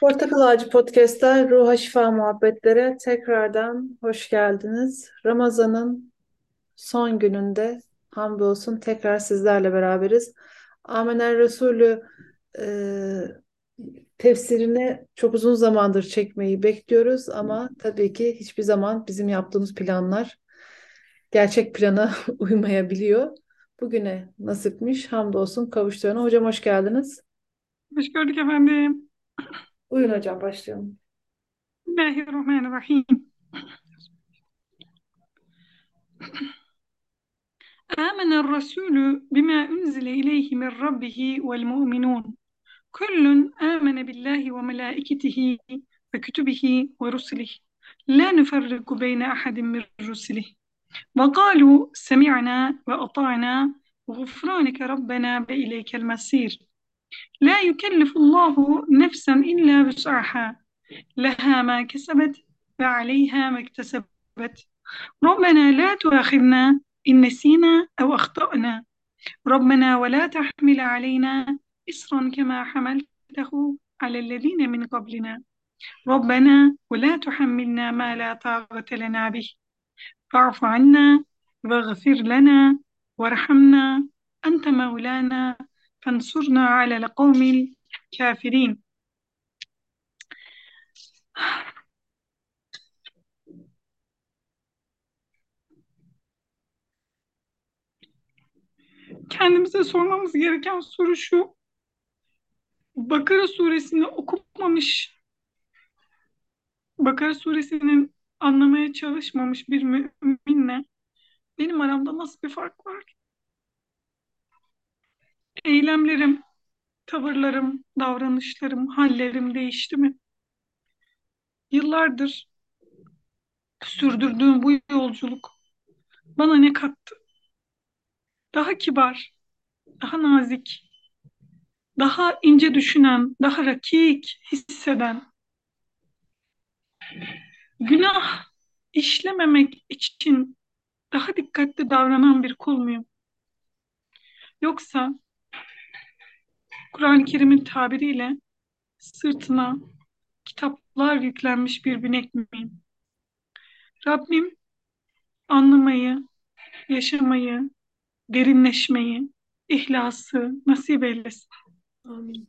Portakal Ağacı Podcast'ta Ruha Şifa Muhabbetlere tekrardan hoş geldiniz. Ramazan'ın son gününde hamdolsun tekrar sizlerle beraberiz. Amener Resulü e, tefsirini çok uzun zamandır çekmeyi bekliyoruz ama tabii ki hiçbir zaman bizim yaptığımız planlar gerçek plana uymayabiliyor. Bugüne nasipmiş hamdolsun kavuştuğuna. Hocam hoş geldiniz. Hoş gördük efendim. Buyurun hocam başlayalım. Bismillahirrahmanirrahim. آمن الرسول بما أنزل إليه من ربه والمؤمنون كل آمن بالله وملائكته وكتبه ورسله لا نفرق بين أحد من رسله وقالوا سمعنا وأطعنا غفرانك ربنا وإليك المصير لا يكلف الله نفسا إلا وسعها. لها ما كسبت وعليها ما اكتسبت. ربنا لا تؤاخذنا إن نسينا أو أخطأنا. ربنا ولا تحمل علينا إصرا كما حملته على الذين من قبلنا. ربنا ولا تحملنا ما لا طاقة لنا به. فاعف عنا واغفر لنا وارحمنا. أنت مولانا فانصرنا على القوم الكافرين Kendimize sormamız gereken soru şu. Bakara suresini okumamış, Bakara suresinin anlamaya çalışmamış bir müminle benim aramda nasıl bir fark var? Eylemlerim, tavırlarım, davranışlarım, hallerim değişti mi? Yıllardır sürdürdüğüm bu yolculuk bana ne kattı? Daha kibar, daha nazik, daha ince düşünen, daha rakik hisseden, günah işlememek için daha dikkatli davranan bir kul muyum? Yoksa Kur'an-ı Kerim'in tabiriyle sırtına kitaplar yüklenmiş bir binek miyim? Rabbim anlamayı, yaşamayı, derinleşmeyi, ihlası nasip eylesin. Amin.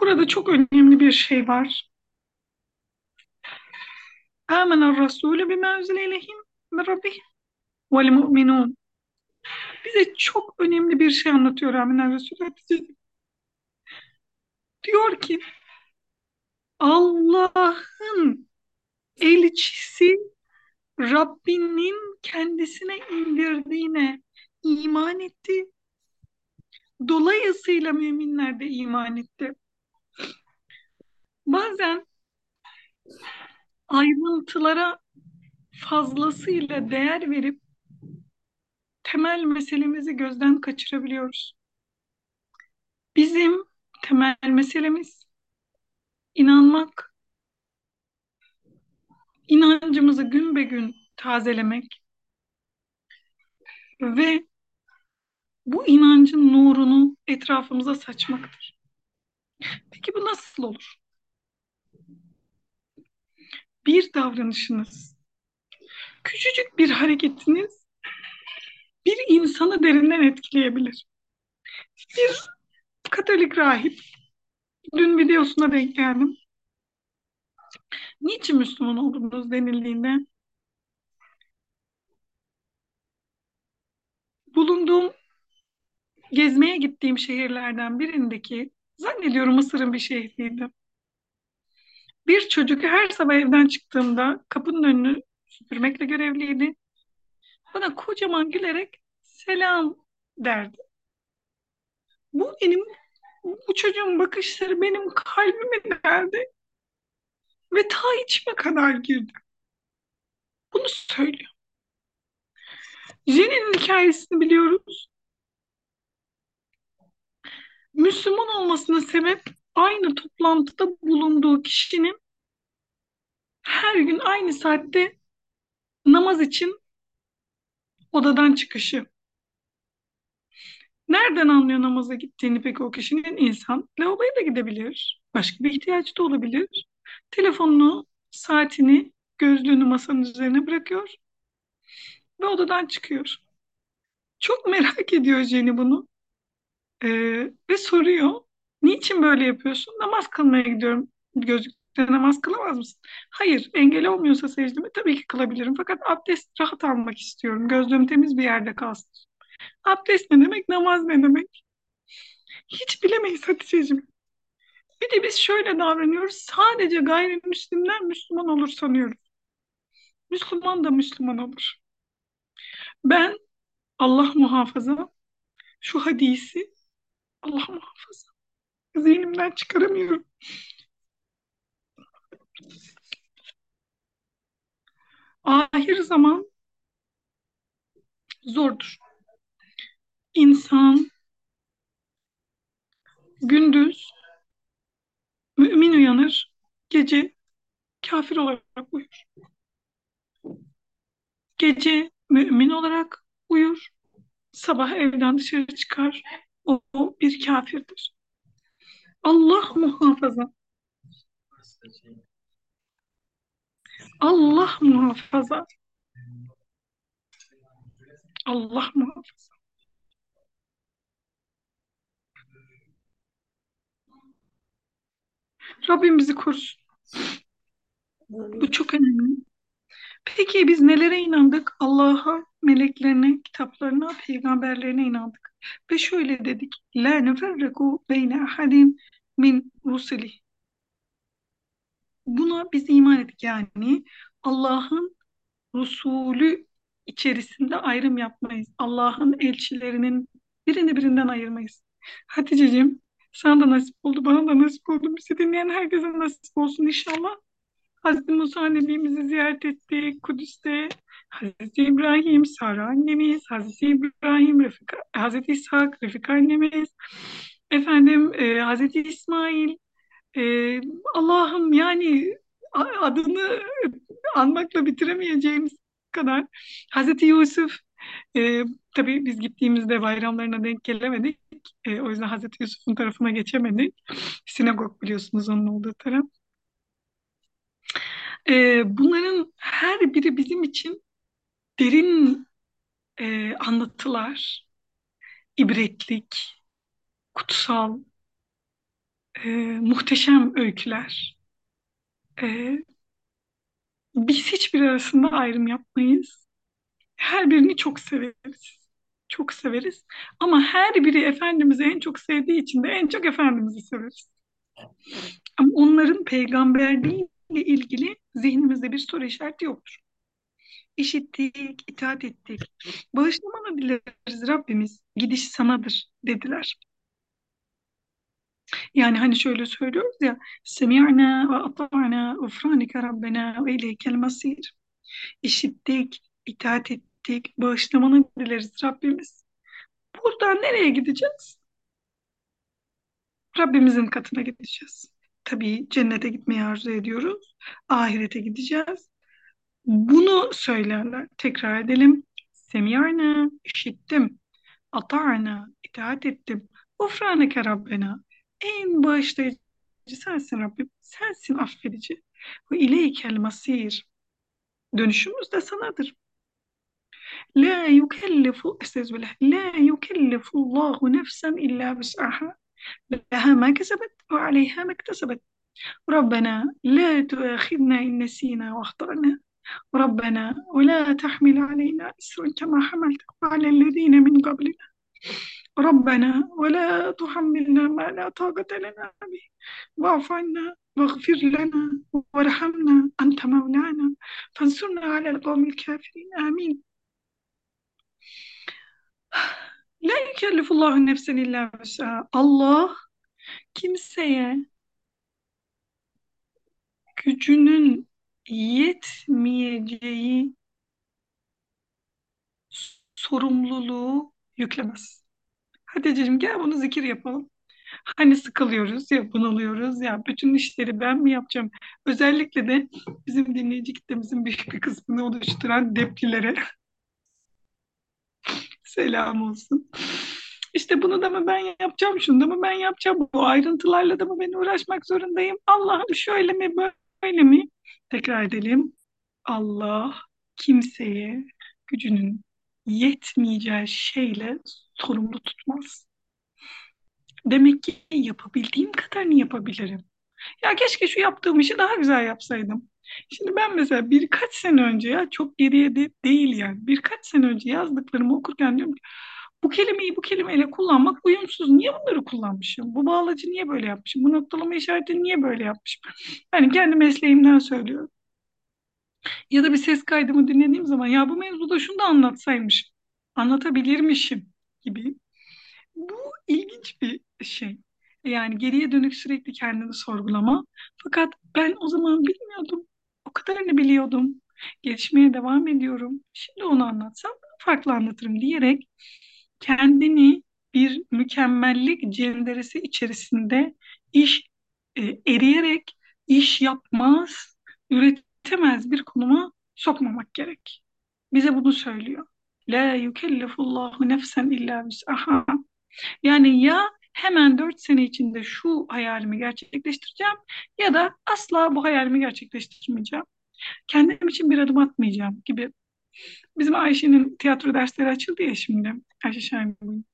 Burada çok önemli bir şey var. Âmener Rasûlü bimâ üzile ileyhim min rabbihim vel mu'minûn. Bize çok önemli bir şey anlatıyor Âmener Resulü. Diyor ki Allah'ın elçisi Rabbinin kendisine indirdiğine iman etti. Dolayısıyla müminler de iman etti. Bazen ayrıntılara fazlasıyla değer verip temel meselemizi gözden kaçırabiliyoruz. Bizim temel meselemiz inanmak, inancımızı gün be gün tazelemek ve bu inancın nurunu etrafımıza saçmaktır. Peki bu nasıl olur? Bir davranışınız, küçücük bir hareketiniz bir insanı derinden etkileyebilir. Bir Katolik rahip, dün videosuna denk geldim. Niçin Müslüman oldunuz denildiğinde bulunduğum gezmeye gittiğim şehirlerden birindeki zannediyorum Mısır'ın bir şehriydi. Bir çocuk her sabah evden çıktığımda kapının önünü süpürmekle görevliydi. Bana kocaman gülerek selam derdi. Bu benim, bu çocuğun bakışları benim kalbime deldi. Ve ta içime kadar girdi. Bunu söylüyor. Jenny'nin hikayesini biliyoruz. Müslüman olmasına sebep aynı toplantıda bulunduğu kişinin her gün aynı saatte namaz için odadan çıkışı. Nereden anlıyor namaza gittiğini peki o kişinin? insan lavaboya da gidebilir. Başka bir ihtiyacı da olabilir. Telefonunu, saatini, gözlüğünü masanın üzerine bırakıyor ve odadan çıkıyor. Çok merak ediyor Jenny bunu Ee, ve soruyor. Niçin böyle yapıyorsun? Namaz kılmaya gidiyorum. Gözlükle namaz kılamaz mısın? Hayır, engel olmuyorsa secdemi tabii ki kılabilirim. Fakat abdest rahat almak istiyorum. Gözlüğüm temiz bir yerde kalsın. Abdest ne demek, namaz ne demek? Hiç bilemeyiz Hatice'cim. Bir de biz şöyle davranıyoruz. Sadece gayrimüslimler Müslüman olur sanıyoruz. Müslüman da Müslüman olur. Ben Allah muhafaza şu hadisi Allah muhafaza zihnimden çıkaramıyorum. Ahir zaman zordur. İnsan gündüz mümin uyanır, gece kafir olarak uyur. Gece mümin olarak uyur, sabah evden dışarı çıkar, o, bir kafirdir. Allah muhafaza. Allah muhafaza. Allah muhafaza. Rabbim bizi korusun. Bu çok önemli. Peki biz nelere inandık? Allah'a, meleklerine, kitaplarına, peygamberlerine inandık. Ve şöyle dedik. La neferreku beyne ahadim min rusuli. Buna biz iman ettik yani. Allah'ın Resulü içerisinde ayrım yapmayız. Allah'ın elçilerinin birini birinden ayırmayız. Hatice'cim sana da nasip oldu, bana da nasip oldu. Bizi dinleyen herkese nasip olsun inşallah. Hazreti Musa Nebimizi ziyaret ettik Kudüs'te. Hazreti İbrahim, Sara annemiz, Hazreti İbrahim, Refika, Hazreti İshak, Refika annemiz, efendim e, Hazreti İsmail, e, Allah'ım yani adını anmakla bitiremeyeceğimiz kadar Hazreti Yusuf e, tabii biz gittiğimizde bayramlarına denk gelemedik. E, o yüzden Hazreti Yusuf'un tarafına geçemedik. Sinagog biliyorsunuz onun olduğu taraf. E, bunların her biri bizim için derin e, anlatılar, ibretlik, kutsal, e, muhteşem öyküler. E, biz hiçbir arasında ayrım yapmayız. Her birini çok severiz. Çok severiz. Ama her biri Efendimiz'i en çok sevdiği için de en çok Efendimiz'i severiz. Ama onların peygamberliğiyle ilgili zihnimizde bir soru işareti yoktur. İşittik, itaat ettik. Bağışlamanı dileriz Rabbimiz. Gidiş sanadır dediler. Yani hani şöyle söylüyoruz ya Semi'na ve ata'na ufranike Rabbena ve ileykel masir. İşittik, itaat ettik, bağışlamanı dileriz Rabbimiz. Buradan nereye gideceğiz? Rabbimizin katına gideceğiz. Tabii cennete gitmeyi arzu ediyoruz. Ahirete gideceğiz. Bunu söylerler. Tekrar edelim. Semiyana, işittim. Ata'na, itaat ettim. Ufraneke Rabbena. En bağışlayıcı sensin Rabbim. Sensin affedici. Ve ileykel masir. Dönüşümüz de sanadır. La yukellifu, estağfirullah. La yukellifu Allahu nefsen illa bis'aha. لها ما كسبت وعليها ما اكتسبت ربنا لا تؤاخذنا إن نسينا وأخطأنا ربنا ولا تحمل علينا إسرا كما حملته على الذين من قبلنا ربنا ولا تحملنا ما لا طاقة لنا به واعف عنا واغفر لنا وارحمنا أنت مولانا فانصرنا على القوم الكافرين آمين La yükellifullahu nefsen illa vüs'aha. Allah kimseye gücünün yetmeyeceği sorumluluğu yüklemez. Hatice'cim gel bunu zikir yapalım. Hani sıkılıyoruz ya bunalıyoruz ya bütün işleri ben mi yapacağım? Özellikle de bizim dinleyici kitlemizin büyük bir kısmını oluşturan deplilere selam olsun. İşte bunu da mı ben yapacağım, şunu da mı ben yapacağım, bu ayrıntılarla da mı ben uğraşmak zorundayım? Allah'ım şöyle mi, böyle mi? Tekrar edelim. Allah kimseye gücünün yetmeyeceği şeyle sorumlu tutmaz. Demek ki yapabildiğim kadarını yapabilirim. Ya keşke şu yaptığım işi daha güzel yapsaydım. Şimdi ben mesela birkaç sene önce ya çok geriye de değil yani birkaç sene önce yazdıklarımı okurken diyorum ki bu kelimeyi bu kelimeyle kullanmak uyumsuz. Niye bunları kullanmışım? Bu bağlacı niye böyle yapmışım? Bu noktalama işareti niye böyle yapmışım? Yani kendi mesleğimden söylüyorum. Ya da bir ses kaydımı dinlediğim zaman ya bu mevzuda şunu da anlatsaymış, anlatabilirmişim gibi. Bu ilginç bir şey. Yani geriye dönük sürekli kendini sorgulama. Fakat ben o zaman bilmiyordum. O kadarını biliyordum. Gelişmeye devam ediyorum. Şimdi onu anlatsam farklı anlatırım diyerek kendini bir mükemmellik cenderesi içerisinde iş e, eriyerek iş yapmaz, üretemez bir konuma sokmamak gerek. Bize bunu söylüyor. La yukellifullahu nefsen illa vüs'aha. Yani ya hemen dört sene içinde şu hayalimi gerçekleştireceğim ya da asla bu hayalimi gerçekleştirmeyeceğim. Kendim için bir adım atmayacağım gibi. Bizim Ayşe'nin tiyatro dersleri açıldı ya şimdi. Ayşe Şahin'in.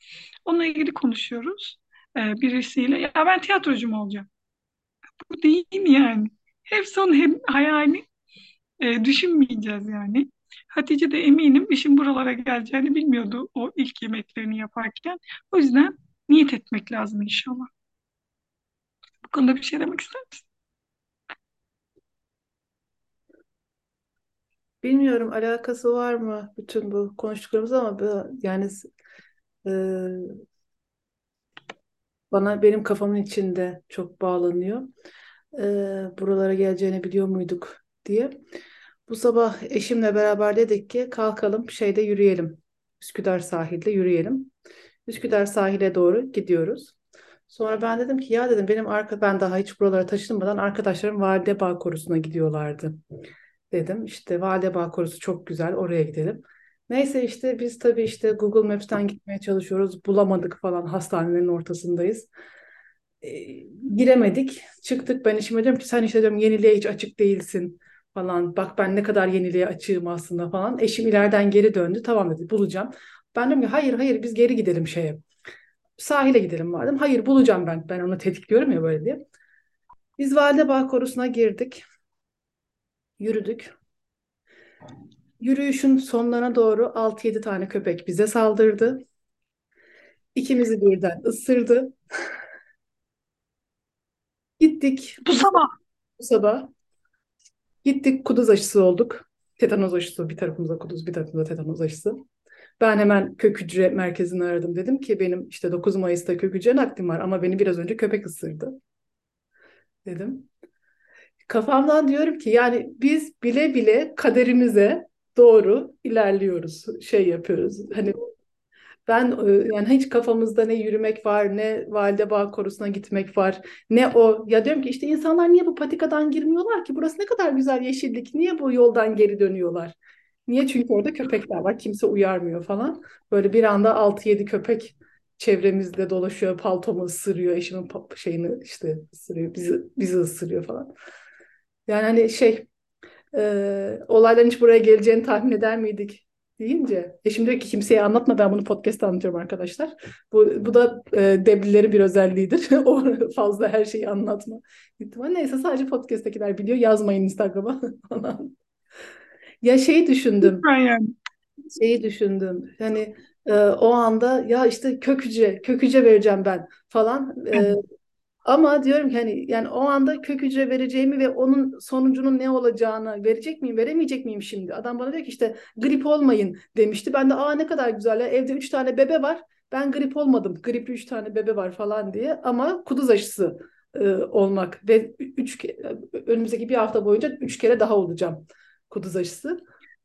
Onunla ilgili konuşuyoruz ee, birisiyle. Ya ben tiyatrocu mu olacağım? Bu değil yani. Hep son hem hayali e, düşünmeyeceğiz yani. Hatice de eminim işin buralara geleceğini bilmiyordu o ilk yemeklerini yaparken. O yüzden niyet etmek lazım inşallah. Bu konuda bir şey demek ister misin? Bilmiyorum alakası var mı bütün bu konuştuklarımız ama yani e, bana benim kafamın içinde çok bağlanıyor. E, buralara geleceğini biliyor muyduk diye. Bu sabah eşimle beraber dedik ki kalkalım şeyde yürüyelim. Üsküdar sahilde yürüyelim. Üsküdar sahile doğru gidiyoruz. Sonra ben dedim ki ya dedim benim arka ben daha hiç buralara taşınmadan arkadaşlarım Validebağ Korusu'na gidiyorlardı. Dedim işte Validebağ Korusu çok güzel oraya gidelim. Neyse işte biz tabii işte Google Maps'ten gitmeye çalışıyoruz. Bulamadık falan hastanelerin ortasındayız. E, giremedik. Çıktık ben eşime diyorum ki sen işte diyorum yeniliğe hiç açık değilsin falan. Bak ben ne kadar yeniliğe açığım aslında falan. Eşim ileriden geri döndü. Tamam dedi bulacağım. Ben diyorum ki hayır hayır biz geri gidelim şeye. Sahile gidelim madem. Hayır bulacağım ben. Ben onu tetikliyorum ya böyle diye. Biz Validebağ Korusu'na girdik. Yürüdük. Yürüyüşün sonlarına doğru 6-7 tane köpek bize saldırdı. İkimizi birden ısırdı. Gittik Bu sabah. bu sabah. Gittik kuduz aşısı olduk. Tetanoz aşısı bir tarafımıza kuduz bir tarafımıza tetanoz aşısı. Ben hemen kök hücre merkezini aradım. Dedim ki benim işte 9 Mayıs'ta kök hücre naklim var ama beni biraz önce köpek ısırdı. Dedim. Kafamdan diyorum ki yani biz bile bile kaderimize doğru ilerliyoruz. Şey yapıyoruz. Hani ben e, yani hiç kafamızda ne yürümek var, ne Validebağ Korusu'na gitmek var, ne o. Ya diyorum ki işte insanlar niye bu patikadan girmiyorlar ki? Burası ne kadar güzel yeşillik. Niye bu yoldan geri dönüyorlar? Niye? Çünkü orada köpekler var. Kimse uyarmıyor falan. Böyle bir anda 6-7 köpek çevremizde dolaşıyor. Paltomu ısırıyor. Eşimin şeyini işte ısırıyor. Bizi, bizi ısırıyor falan. Yani hani şey e, olayların hiç buraya geleceğini tahmin eder miydik deyince eşim diyor ki kimseye anlatma ben bunu podcast'ta anlatıyorum arkadaşlar. Bu, bu da e, deblilerin bir özelliğidir. o fazla her şeyi anlatma ihtimali. Neyse sadece podcast'takiler biliyor. Yazmayın Instagram'a falan. Ya şey düşündüm. Yani. Şeyi düşündüm. Hani e, o anda ya işte kök hücre, kök hücre vereceğim ben falan. E, ama diyorum ki hani yani o anda kök hücre vereceğimi ve onun sonucunun ne olacağını verecek miyim, veremeyecek miyim şimdi? Adam bana diyor ki işte grip olmayın demişti. Ben de aa ne kadar güzel ya evde üç tane bebe var. Ben grip olmadım. Gripli üç tane bebe var falan diye. Ama kuduz aşısı e, olmak ve üç önümüzdeki bir hafta boyunca üç kere daha olacağım kuduz aşısı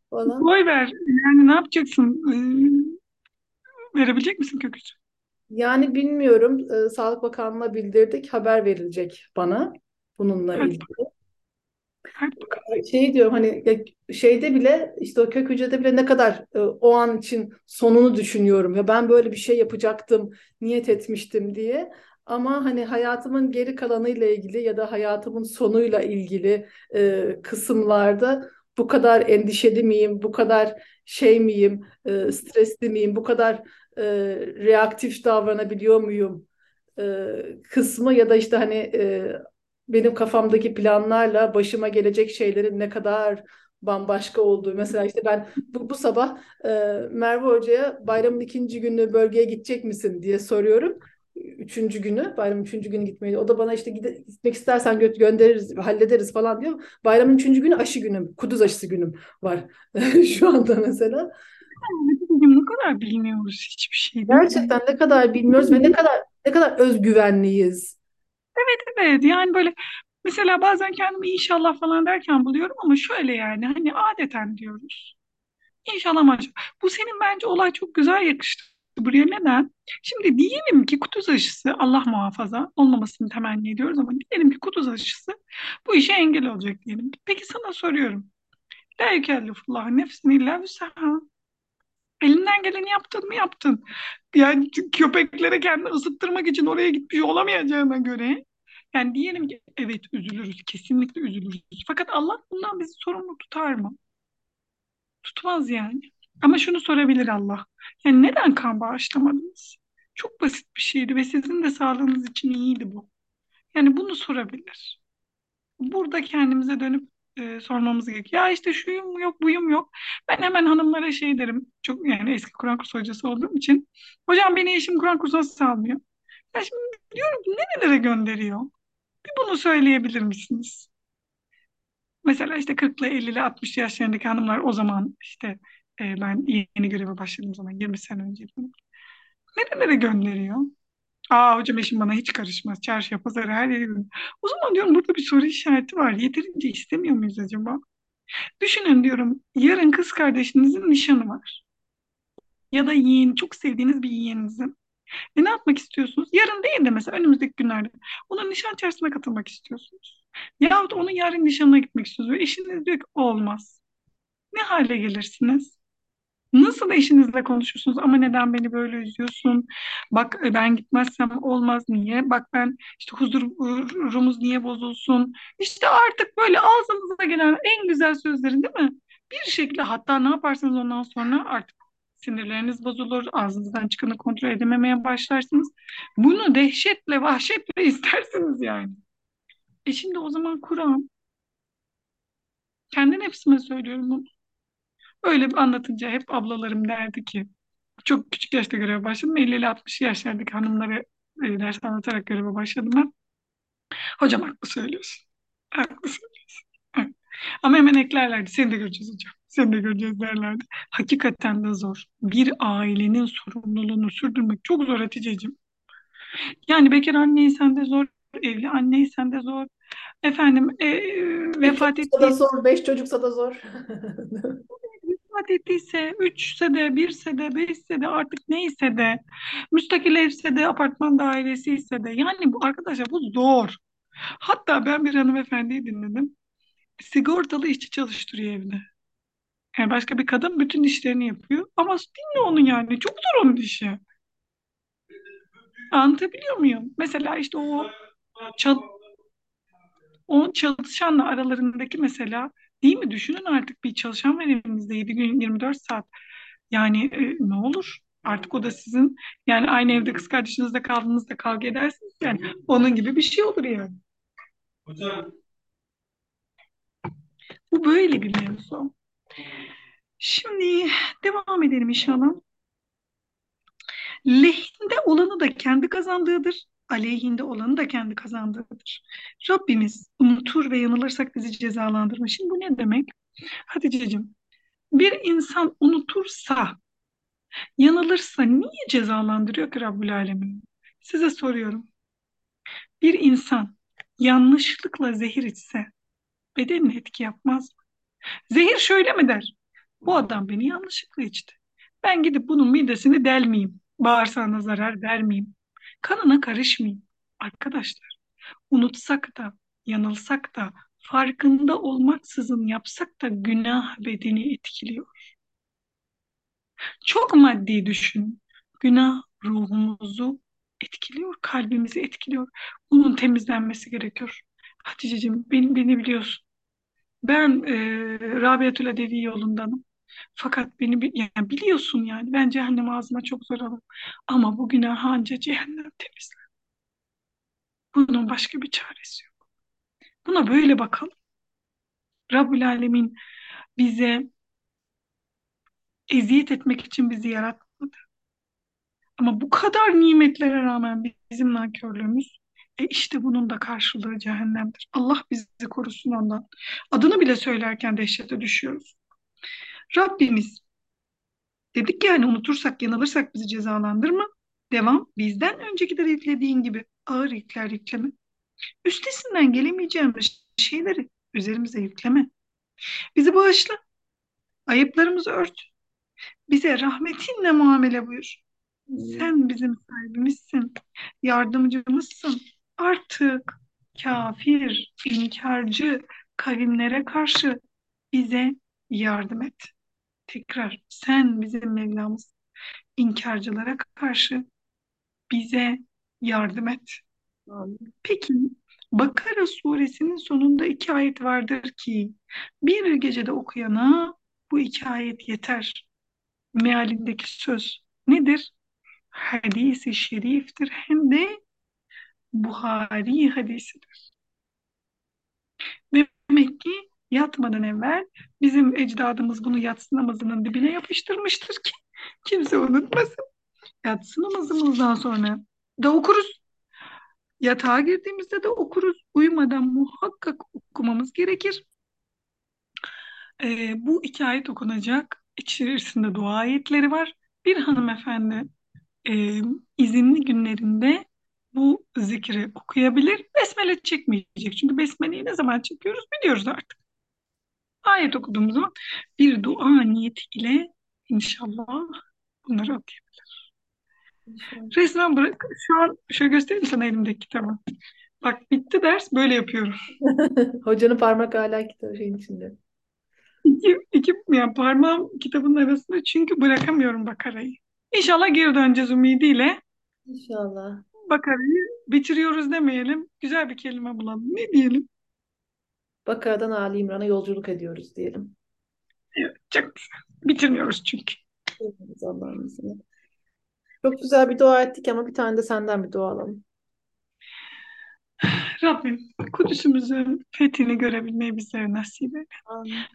falan. Boy ver. Yani ne yapacaksın? Ee, verebilecek misin kök hücre? Yani bilmiyorum. E, Sağlık Bakanlığı'na bildirdik. Haber verilecek bana bununla ilgili. Şey diyorum hani şeyde bile işte o kök hücrede bile ne kadar e, o an için sonunu düşünüyorum. Ya ben böyle bir şey yapacaktım, niyet etmiştim diye. Ama hani hayatımın geri kalanıyla ilgili ya da hayatımın sonuyla ilgili e, kısımlarda bu kadar endişeli miyim, bu kadar şey miyim, e, stresli miyim, bu kadar e, reaktif davranabiliyor muyum e, kısmı ya da işte hani e, benim kafamdaki planlarla başıma gelecek şeylerin ne kadar bambaşka olduğu. Mesela işte ben bu, bu sabah e, Merve Hoca'ya bayramın ikinci günü bölgeye gidecek misin diye soruyorum. Üçüncü günü, bayramın üçüncü günü gitmeyi. O da bana işte gide, gitmek istersen gö göndeririz, hallederiz falan diyor. Bayramın üçüncü günü aşı günüm, kuduz aşısı günüm var şu anda mesela. Bugün ne kadar bilmiyoruz hiçbir şey? Gerçekten ne kadar bilmiyoruz ve ne kadar ne kadar özgüvenliyiz. Evet evet yani böyle mesela bazen kendimi inşallah falan derken buluyorum ama şöyle yani hani adeten diyoruz. İnşallah maşallah. Bu senin bence olay çok güzel yakıştı buraya. Neden? Şimdi diyelim ki kutuz aşısı Allah muhafaza olmamasını temenni ediyoruz ama diyelim ki kutuz aşısı bu işe engel olacak diyelim. Peki sana soruyorum. La yükellifullah nefsin illa vüsaha. Elinden geleni yaptın mı yaptın. Yani köpeklere kendini ısıttırmak için oraya gitmiş olamayacağına göre yani diyelim ki evet üzülürüz, kesinlikle üzülürüz. Fakat Allah bundan bizi sorumlu tutar mı? Tutmaz yani. Ama şunu sorabilir Allah. Yani neden kan bağışlamadınız? Çok basit bir şeydi ve sizin de sağlığınız için iyiydi bu. Yani bunu sorabilir. Burada kendimize dönüp e, sormamız gerekiyor. Ya işte şuyum yok, buyum yok. Ben hemen hanımlara şey derim. Çok yani eski Kur'an kursu hocası olduğum için. Hocam beni eşim Kur'an kursuna salmıyor. Ya şimdi diyorum ki nerelere gönderiyor? Bir bunu söyleyebilir misiniz? Mesela işte 40 ile 50 ile 60 yaşlarındaki hanımlar o zaman işte e, ben yeni göreve başladığım zaman 20 sene önce. Nerelere gönderiyor? Aa hocam eşim bana hiç karışmaz. Çarşıya, pazara her yere. O zaman diyorum burada bir soru işareti var. Yeterince istemiyor muyuz acaba? Düşünün diyorum yarın kız kardeşinizin nişanı var. Ya da yeğen, çok sevdiğiniz bir yeğeninizin. E ne yapmak istiyorsunuz? Yarın değil de mesela önümüzdeki günlerde. Onun nişan çarşısına katılmak istiyorsunuz. Yahut onun yarın nişanına gitmek istiyorsunuz. Ve eşiniz diyor ki olmaz. Ne hale gelirsiniz? Nasıl eşinizle konuşuyorsunuz? Ama neden beni böyle üzüyorsun? Bak e, ben gitmezsem olmaz niye? Bak ben işte huzurumuz niye bozulsun? İşte artık böyle ağzınıza gelen en güzel sözlerin değil mi? Bir şekilde hatta ne yaparsanız ondan sonra artık sinirleriniz bozulur, ağzınızdan çıkanı kontrol edememeye başlarsınız. Bunu dehşetle, vahşetle istersiniz yani. E şimdi o zaman Kur'an, kendi nefsime söylüyorum bunu. Öyle bir anlatınca hep ablalarım derdi ki, çok küçük yaşta göreve başladım. 50 ile 60 yaşlardaki hanımlara e, ders anlatarak göreve başladım ben. Hocam haklı söylüyorsun. Haklı söylüyorsun. Ama hemen eklerlerdi. Seni de göreceğiz hocam. Seni de göreceğiz derlerdi. Hakikaten de zor. Bir ailenin sorumluluğunu sürdürmek çok zor Hatice'cim. Yani bekar anneysen de zor, evli anneysen de zor. Efendim e, Beş vefat çocuksa da ettiği zor, beş çocuksa da zor. vefat ettiyse, üçse de, birse de, beşse de artık neyse de, müstakil evse de, apartman dairesi ise de. Yani bu arkadaşlar bu zor. Hatta ben bir hanımefendiyi dinledim. Sigortalı işçi çalıştırıyor evde. Yani başka bir kadın bütün işlerini yapıyor. Ama dinle onu yani. Çok zor onun işi. Anlatabiliyor muyum? Mesela işte o çal o çalışanla aralarındaki mesela değil mi? Düşünün artık bir çalışan var elimizde 7 gün 24 saat. Yani e, ne olur? Artık o da sizin yani aynı evde kız kardeşinizle kaldığınızda kavga edersiniz yani onun gibi bir şey olur yani. Hocam Bu böyle bir mevzu. Şimdi devam edelim inşallah. Lehinde olanı da kendi kazandığıdır, aleyhinde olanı da kendi kazandığıdır. Rabbimiz unutur ve yanılırsak bizi cezalandırır. Şimdi bu ne demek? Hatice'cim, bir insan unutursa, yanılırsa niye cezalandırıyor ki Rabbül Alemin? Size soruyorum. Bir insan yanlışlıkla zehir içse bedenine etki yapmaz mı? Zehir şöyle mi der? Bu adam beni yanlışlıkla içti. Ben gidip bunun midesini delmeyeyim. Bağırsağına zarar vermeyeyim. Kanına karışmayayım. Arkadaşlar unutsak da, yanılsak da farkında olmaksızın yapsak da günah bedeni etkiliyor. Çok maddi düşün. Günah ruhumuzu etkiliyor, kalbimizi etkiliyor. Bunun temizlenmesi gerekiyor. Haticeciğim beni, beni biliyorsun. Ben e, Rabiatül Adevi yolundanım. Fakat beni yani biliyorsun yani ben cehennem ağzıma çok zor alırım. Ama bu günah cehennem temizler. Bunun başka bir çaresi yok. Buna böyle bakalım. Rabbül Alemin bize eziyet etmek için bizi yaratmadı. Ama bu kadar nimetlere rağmen bizim nankörlüğümüz e işte bunun da karşılığı cehennemdir. Allah bizi korusun ondan. Adını bile söylerken dehşete düşüyoruz. Rabbimiz dedik yani unutursak yanılırsak bizi cezalandırma. Devam. Bizden öncekileri yüklediğin gibi ağır yükler yükleme. Üstesinden gelemeyeceğimiz şeyleri üzerimize yükleme. Bizi bağışla. Ayıplarımızı ört. Bize rahmetinle muamele buyur. Sen bizim sahibimizsin, yardımcımızsın. Artık kafir, inkarcı kavimlere karşı bize yardım et. Tekrar sen bizim Mevlamız. İnkarcılara karşı bize yardım et. Amin. Peki Bakara suresinin sonunda iki ayet vardır ki bir gecede okuyana bu iki ayet yeter. Mealindeki söz nedir? Hadisi şeriftir hem de Buhari hadisidir. Demek ki yatmadan evvel bizim ecdadımız bunu yatsı namazının dibine yapıştırmıştır ki kimse unutmasın. Yatsı namazımızdan sonra da okuruz. Yatağa girdiğimizde de okuruz. Uyumadan muhakkak okumamız gerekir. Ee, bu iki ayet okunacak. İçerisinde dua ayetleri var. Bir hanımefendi e, izinli günlerinde bu zikri okuyabilir. Besmele çekmeyecek. Çünkü besmeleyi ne zaman çekiyoruz biliyoruz artık. Ayet okuduğumuz zaman bir dua niyeti ile inşallah bunları. İnşallah. Resmen bırak. Şu an şöyle göstereyim sana elimdeki kitabı. Bak bitti ders böyle yapıyorum. Hocanın parmak hala kitabı şeyin içinde. İki, iki yani parmağım kitabın arasında çünkü bırakamıyorum Bakara'yı. İnşallah geri döneceğiz ümidiyle. İnşallah. Bakara'yı bitiriyoruz demeyelim. Güzel bir kelime bulalım. Ne diyelim? Bakara'dan Ali İmran'a yolculuk ediyoruz diyelim. Evet, çok. Bitirmiyoruz çünkü. Allah'ın izniyle. Çok güzel bir dua ettik ama bir tane de senden bir dua alalım. Rabbim Kudüs'ümüzün fethini görebilmeyi bizlere nasip eyle.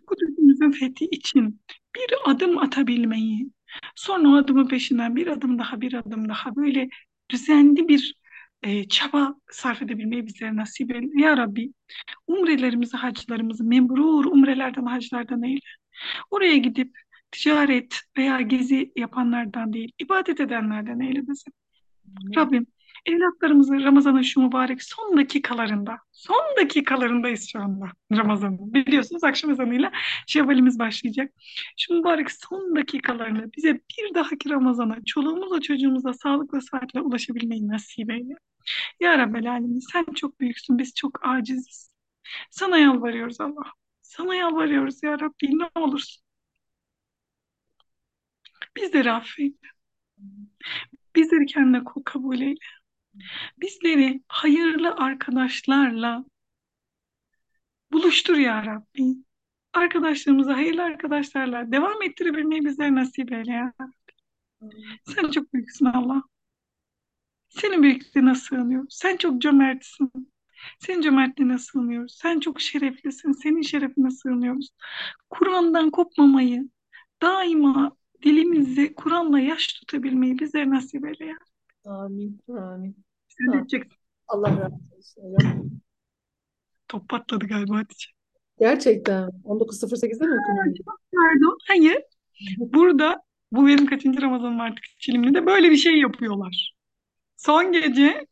Kudüs'ümüzün fethi için bir adım atabilmeyi, sonra o adımın peşinden bir adım daha, bir adım daha böyle düzenli bir e, çaba sarf edebilmeyi bizlere nasip eyle. Ya Rabbi, umrelerimizi, haclarımızı memrur umrelerden, haclardan eyle. Oraya gidip ticaret veya gezi yapanlardan değil, ibadet edenlerden eyle bizi. Rabbim evlatlarımızı Ramazan'ın şu mübarek son dakikalarında, son dakikalarındayız şu anda Ramazan'ın. Biliyorsunuz akşam ezanıyla Şevvalimiz başlayacak. Şu mübarek son dakikalarında bize bir dahaki Ramazan'a, çoluğumuzla çocuğumuza sağlıklı saatle ulaşabilmeyi nasip eyle. Ya Rabbel Alemin sen çok büyüksün, biz çok aciziz. Sana yalvarıyoruz Allah. Sana yalvarıyoruz ya Rabbi ne olursun. Bizleri affeyle. Bizleri kendine kul kabul eyle. Bizleri hayırlı arkadaşlarla buluştur ya Rabbi. Arkadaşlarımızı hayırlı arkadaşlarla devam ettirebilmeyi bizlere nasip eyle ya. Sen çok büyüksün Allah. Senin büyüklüğüne sığınıyoruz. Sen çok cömertsin. Senin cömertliğine sığınıyoruz. Sen çok şereflisin. Senin şerefine sığınıyoruz. Kur'an'dan kopmamayı, daima dilimizi Kur'an'la yaş tutabilmeyi bizlere nasip eyle ya. Amin. Amin. Diyeceksin? Allah razı olsun hocam. Top patladı galiba Hatice. Gerçekten 19.08'de mi okunuyor? Pardon. Hayır. Burada bu benim kaçıncı Ramazanım artık Çilimli'de böyle bir şey yapıyorlar. Son gece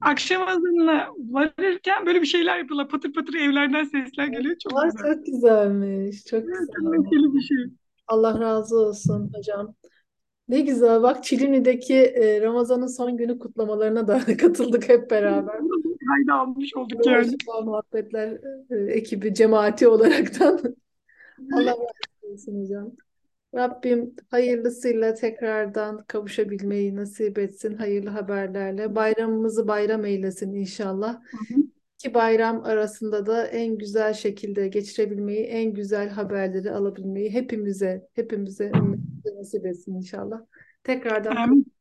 akşam ezanına varırken böyle bir şeyler yapıyorlar. Patır patır evlerden sesler geliyor. Çok Var güzel. çok güzelmiş. Çok güzel. bir şey. Allah razı olsun hocam. Ne güzel bak Çilini'deki e, Ramazan'ın son günü kutlamalarına da katıldık hep beraber. kayda almış olduk yani. Muhabbetler e, ekibi cemaati olaraktan Allah razı olsun hocam. Rabbim hayırlısıyla tekrardan kavuşabilmeyi nasip etsin hayırlı haberlerle. Bayramımızı bayram eylesin inşallah. Hı hı. İki bayram arasında da en güzel şekilde geçirebilmeyi, en güzel haberleri alabilmeyi hepimize, hepimize ümmete nasip etsin inşallah. Tekrardan Amin.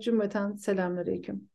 cümleten selamünaleyküm.